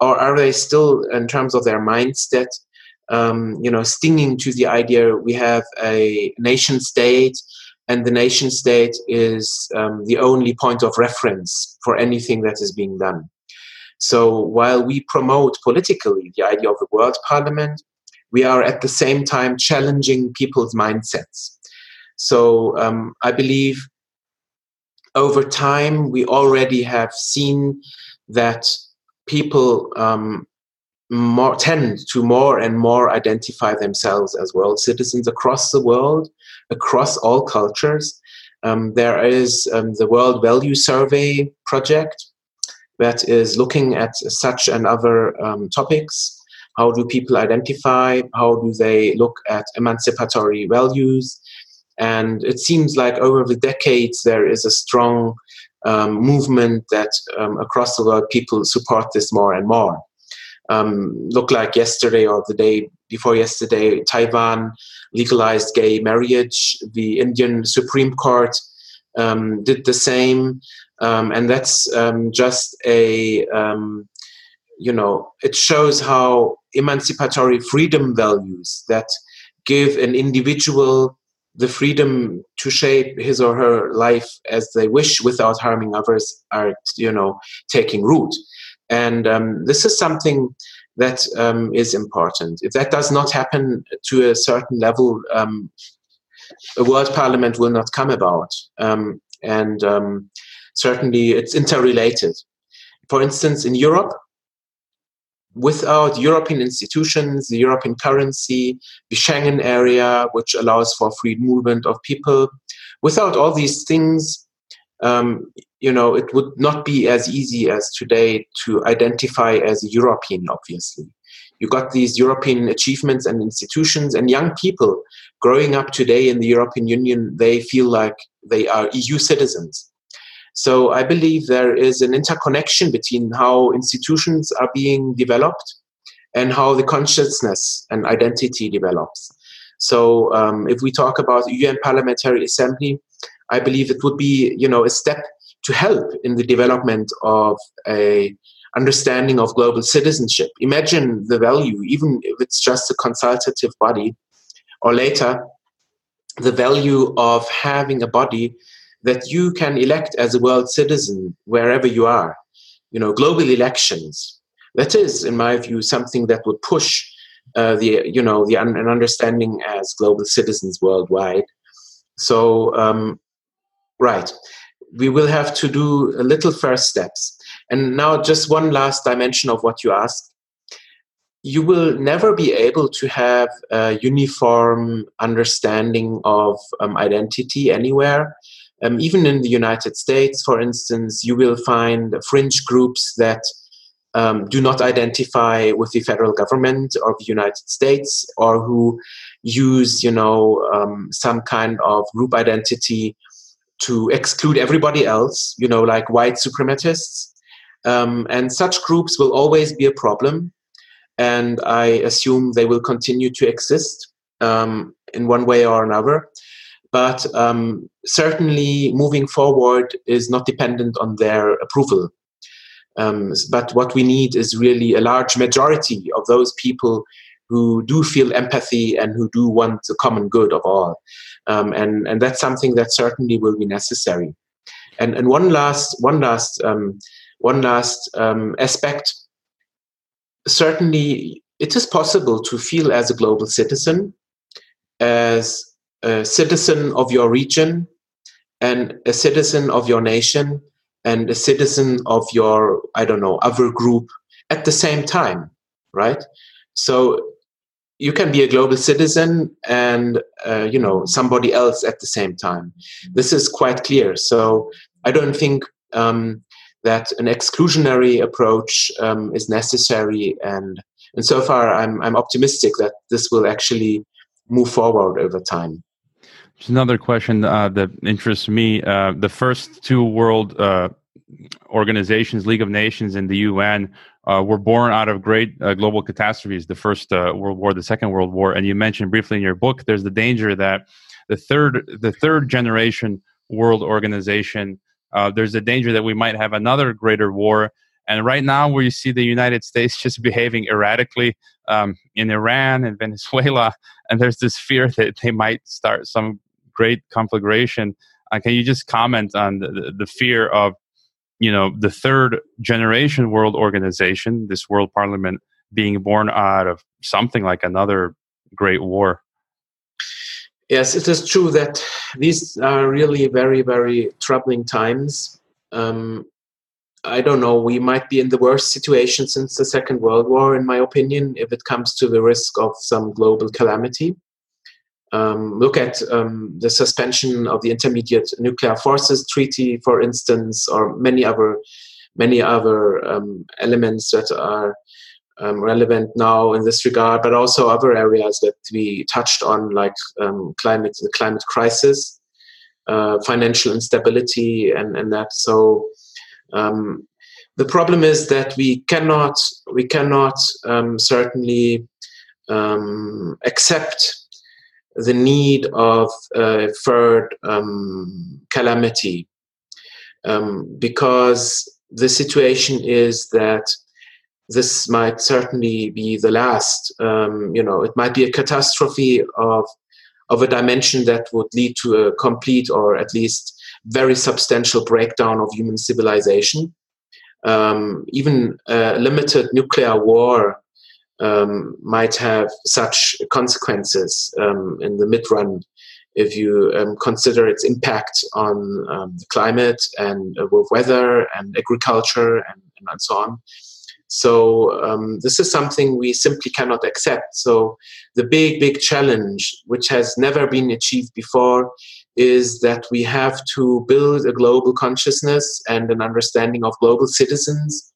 Or are they still, in terms of their mindset, um, you know, stinging to the idea we have a nation state, and the nation state is um, the only point of reference for anything that is being done. So while we promote politically the idea of a world parliament, we are at the same time challenging people's mindsets. So um, I believe over time we already have seen that people um, more tend to more and more identify themselves as world citizens across the world, across all cultures. Um, there is um, the World Value Survey project that is looking at such and other um, topics. How do people identify? How do they look at emancipatory values? And it seems like over the decades there is a strong um, movement that um, across the world people support this more and more um, look like yesterday or the day before yesterday, Taiwan legalized gay marriage. The Indian Supreme Court um, did the same, um, and that's um, just a um, you know it shows how emancipatory freedom values that give an individual the freedom to shape his or her life as they wish without harming others are you know taking root and um, this is something that um, is important. If that does not happen to a certain level, um, a world parliament will not come about. Um, and um, certainly it's interrelated. For instance, in Europe, without European institutions, the European currency, the Schengen area, which allows for free movement of people, without all these things, um, you know, it would not be as easy as today to identify as a European, obviously. You got these European achievements and institutions, and young people growing up today in the European Union, they feel like they are EU citizens. So I believe there is an interconnection between how institutions are being developed and how the consciousness and identity develops. So um, if we talk about UN Parliamentary Assembly, I believe it would be, you know, a step to help in the development of a understanding of global citizenship. Imagine the value, even if it's just a consultative body, or later, the value of having a body that you can elect as a world citizen wherever you are. You know, global elections. That is, in my view, something that would push uh, the you know the un- an understanding as global citizens worldwide. So, um, right, we will have to do a little first steps. And now, just one last dimension of what you asked. You will never be able to have a uniform understanding of um, identity anywhere. Um, even in the United States, for instance, you will find fringe groups that um, do not identify with the federal government of the United States or who use, you know, um, some kind of group identity to exclude everybody else, you know, like white supremacists. Um, and such groups will always be a problem. And I assume they will continue to exist um, in one way or another. But um, certainly moving forward is not dependent on their approval. Um, but what we need is really a large majority of those people who do feel empathy and who do want the common good of all. Um, and, and that's something that certainly will be necessary. And, and one last, one last um, one last um, aspect. Certainly, it is possible to feel as a global citizen, as a citizen of your region, and a citizen of your nation, and a citizen of your, I don't know, other group at the same time, right? So you can be a global citizen and uh, you know somebody else at the same time. This is quite clear. So I don't think um, that an exclusionary approach um, is necessary and and so far I'm, I'm optimistic that this will actually move forward over time another question uh, that interests me uh, the first two world uh, organizations league of nations and the un uh, were born out of great uh, global catastrophes the first uh, world war the second world war and you mentioned briefly in your book there's the danger that the third the third generation world organization uh, there's a danger that we might have another greater war. And right now, where you see the United States just behaving erratically um, in Iran and Venezuela, and there's this fear that they might start some great conflagration. Uh, can you just comment on the, the fear of, you know, the third generation world organization, this world parliament, being born out of something like another great war? Yes, it is true that these are really very, very troubling times. Um, I don't know, we might be in the worst situation since the Second World War, in my opinion, if it comes to the risk of some global calamity. Um, look at um, the suspension of the Intermediate Nuclear Forces Treaty, for instance, or many other many other um, elements that are um, relevant now in this regard, but also other areas that we touched on, like um, climate, the climate crisis, uh, financial instability, and, and that. So the problem is that we cannot we cannot um, certainly um, accept the need of a third um, calamity because the situation is that this might certainly be the last. Um, you know, it might be a catastrophe of of a dimension that would lead to a complete or at least very substantial breakdown of human civilization. Um, even a limited nuclear war um, might have such consequences um, in the mid run if you um, consider its impact on um, the climate and uh, weather and agriculture and, and so on. So um, this is something we simply cannot accept. So the big, big challenge, which has never been achieved before, is that we have to build a global consciousness and an understanding of global citizens,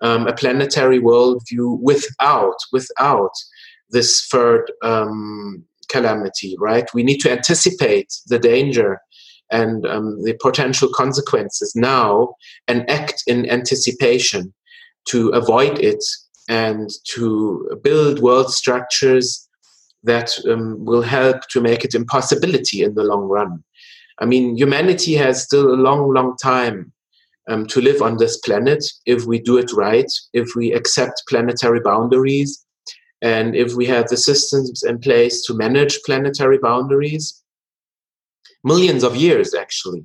um, a planetary worldview without without this third um, calamity. Right? We need to anticipate the danger and um, the potential consequences now and act in anticipation to avoid it and to build world structures that um, will help to make it impossibility in the long run. I mean, humanity has still a long, long time um, to live on this planet if we do it right, if we accept planetary boundaries, and if we have the systems in place to manage planetary boundaries. Millions of years, actually.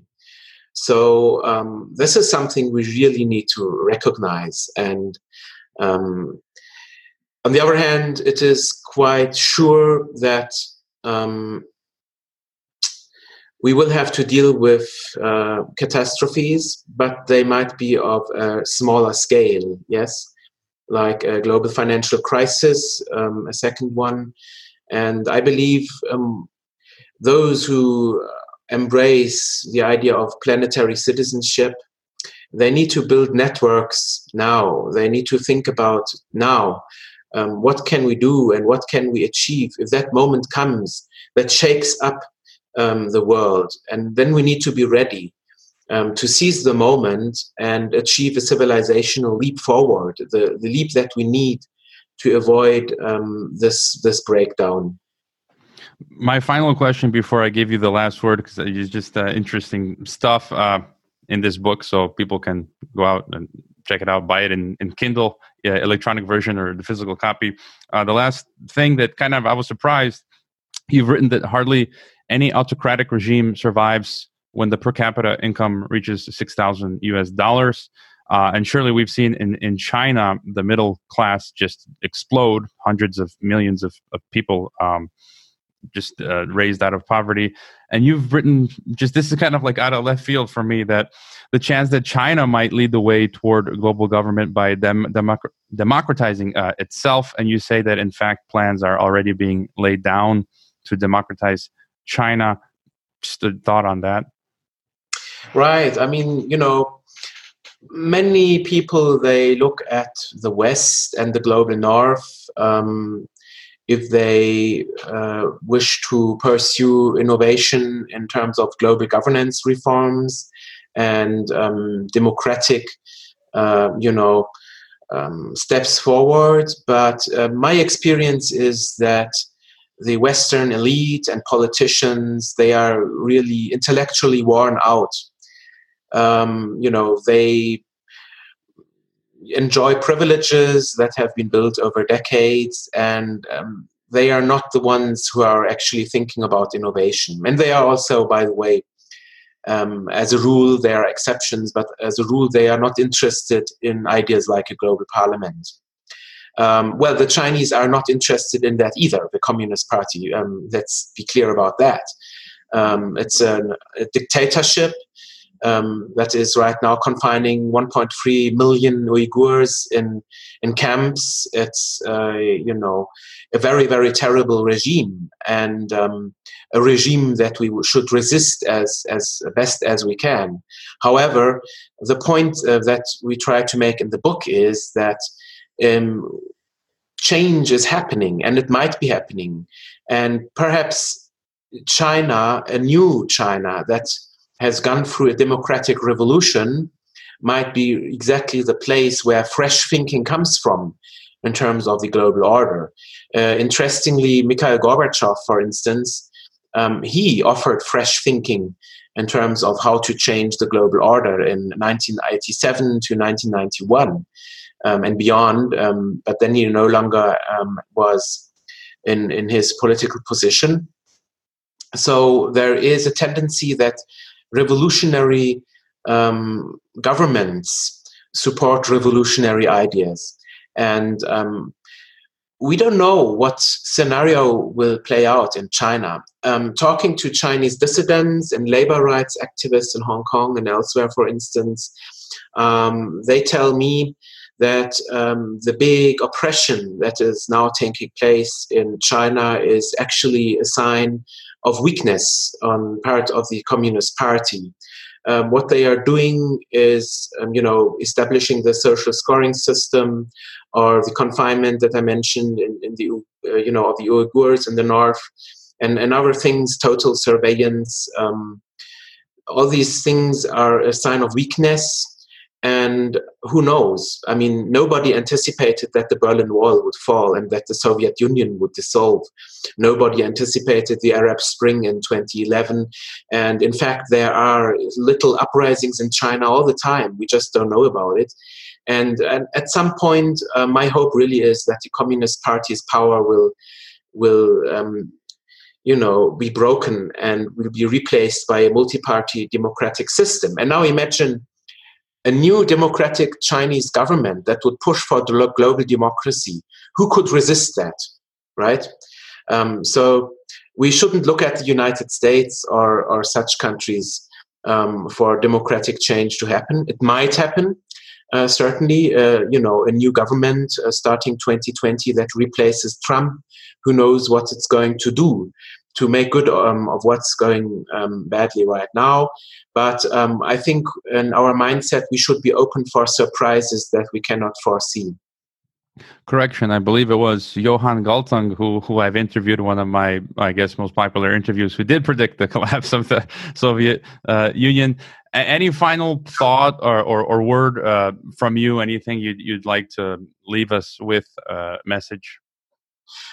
So, um, this is something we really need to recognize and um, on the other hand, it is quite sure that um, we will have to deal with uh, catastrophes, but they might be of a smaller scale, yes, like a global financial crisis, um, a second one. And I believe um, those who embrace the idea of planetary citizenship they need to build networks now. They need to think about now um, what can we do and what can we achieve if that moment comes that shakes up um, the world. And then we need to be ready um, to seize the moment and achieve a civilizational leap forward, the, the leap that we need to avoid um, this, this breakdown my final question before I give you the last word, because it's just uh, interesting stuff. Uh, in this book, so people can go out and check it out, buy it in, in Kindle, electronic version or the physical copy. Uh, the last thing that kind of I was surprised, you've written that hardly any autocratic regime survives when the per capita income reaches 6,000 US dollars. Uh, and surely we've seen in, in China the middle class just explode, hundreds of millions of, of people um, just uh, raised out of poverty. And you've written just this is kind of like out of left field for me that the chance that China might lead the way toward global government by them democ- democratizing uh, itself. And you say that in fact plans are already being laid down to democratize China. Just a thought on that. Right. I mean, you know, many people they look at the West and the global North um, if they uh, wish to pursue innovation in terms of global governance reforms and um, democratic, uh, you know, um, steps forward. But uh, my experience is that the Western elite and politicians they are really intellectually worn out. Um, you know, they enjoy privileges that have been built over decades and um, they are not the ones who are actually thinking about innovation and they are also by the way um, as a rule there are exceptions but as a rule they are not interested in ideas like a global parliament um, well the chinese are not interested in that either the communist party um, let's be clear about that um, it's a dictatorship um, that is right now confining 1.3 million Uyghurs in in camps. It's uh, you know a very very terrible regime and um, a regime that we should resist as as best as we can. However, the point uh, that we try to make in the book is that. Um, change is happening and it might be happening and perhaps china a new china that has gone through a democratic revolution might be exactly the place where fresh thinking comes from in terms of the global order. Uh, interestingly, Mikhail Gorbachev, for instance, um, he offered fresh thinking in terms of how to change the global order in 1987 to 1991 um, and beyond. Um, but then he no longer um, was in, in his political position. So there is a tendency that revolutionary um, governments support revolutionary ideas. And um, we don't know what scenario will play out in China. Um, talking to Chinese dissidents and labor rights activists in Hong Kong and elsewhere, for instance, um, they tell me that um, the big oppression that is now taking place in China is actually a sign of weakness on part of the Communist Party. Um, what they are doing is, um, you know, establishing the social scoring system or the confinement that I mentioned in, in the, uh, you know, of the Uyghurs in the north, and, and other things, total surveillance. Um, all these things are a sign of weakness and who knows? I mean, nobody anticipated that the Berlin Wall would fall and that the Soviet Union would dissolve. Nobody anticipated the Arab Spring in 2011. And in fact, there are little uprisings in China all the time. We just don't know about it. And, and at some point, uh, my hope really is that the Communist Party's power will, will um, you know, be broken and will be replaced by a multi-party democratic system. And now imagine a new democratic Chinese government that would push for global democracy. Who could resist that, right? Um, so we shouldn't look at the United States or, or such countries um, for democratic change to happen. It might happen, uh, certainly. Uh, you know, a new government uh, starting 2020 that replaces Trump. Who knows what it's going to do? To make good um, of what's going um, badly right now. But um, I think in our mindset, we should be open for surprises that we cannot foresee. Correction, I believe it was Johan Galtung who who I've interviewed one of my I guess most popular interviews who did predict the collapse of the Soviet uh, Union. A- any final thought or or, or word uh, from you? Anything you'd you'd like to leave us with? Uh, message.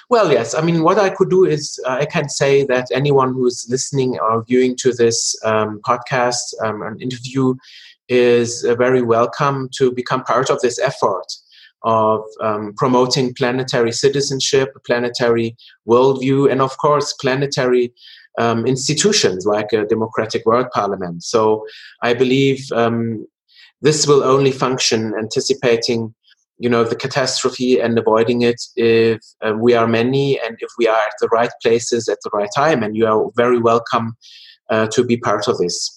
Well, yes. I mean, what I could do is uh, I can say that anyone who is listening or viewing to this um, podcast, um, an interview, is uh, very welcome to become part of this effort of um, promoting planetary citizenship, planetary worldview, and of course, planetary um, institutions like a democratic world parliament. So I believe um, this will only function anticipating you know the catastrophe and avoiding it if uh, we are many and if we are at the right places at the right time. And you are very welcome uh, to be part of this.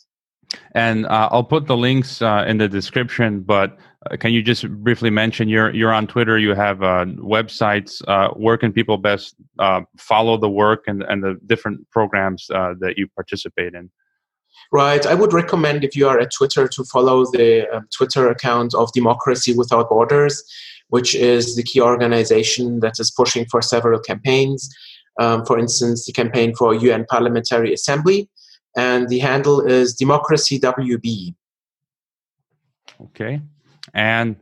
And uh, i'll put the links uh, in the description but uh, can you just briefly mention you're you're on twitter you have uh, websites where can people best follow the work and, and the different programs that you participate in Right. I would recommend if you are at Twitter to follow the um, Twitter account of Democracy Without Borders, which is the key organization that is pushing for several campaigns. Um, for instance, the campaign for UN Parliamentary Assembly, and the handle is Democracy WB. Okay. And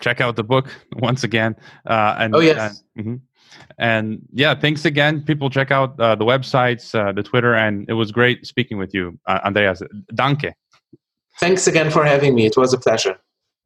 check out the book once again. Uh, and, oh, yes. Uh, mm-hmm. And yeah, thanks again. People check out uh, the websites, uh, the Twitter, and it was great speaking with you, uh, Andreas. Danke. Thanks again for having me. It was a pleasure.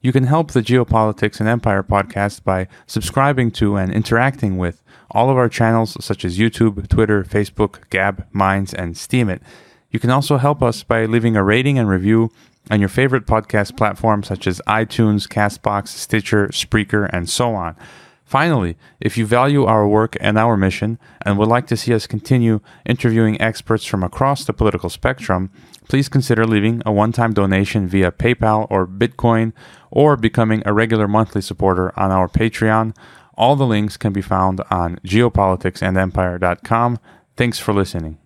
You can help the Geopolitics and Empire podcast by subscribing to and interacting with all of our channels such as YouTube, Twitter, Facebook, Gab, Minds, and Steemit. You can also help us by leaving a rating and review on your favorite podcast platforms such as iTunes, Castbox, Stitcher, Spreaker, and so on. Finally, if you value our work and our mission and would like to see us continue interviewing experts from across the political spectrum, please consider leaving a one time donation via PayPal or Bitcoin or becoming a regular monthly supporter on our Patreon. All the links can be found on geopoliticsandempire.com. Thanks for listening.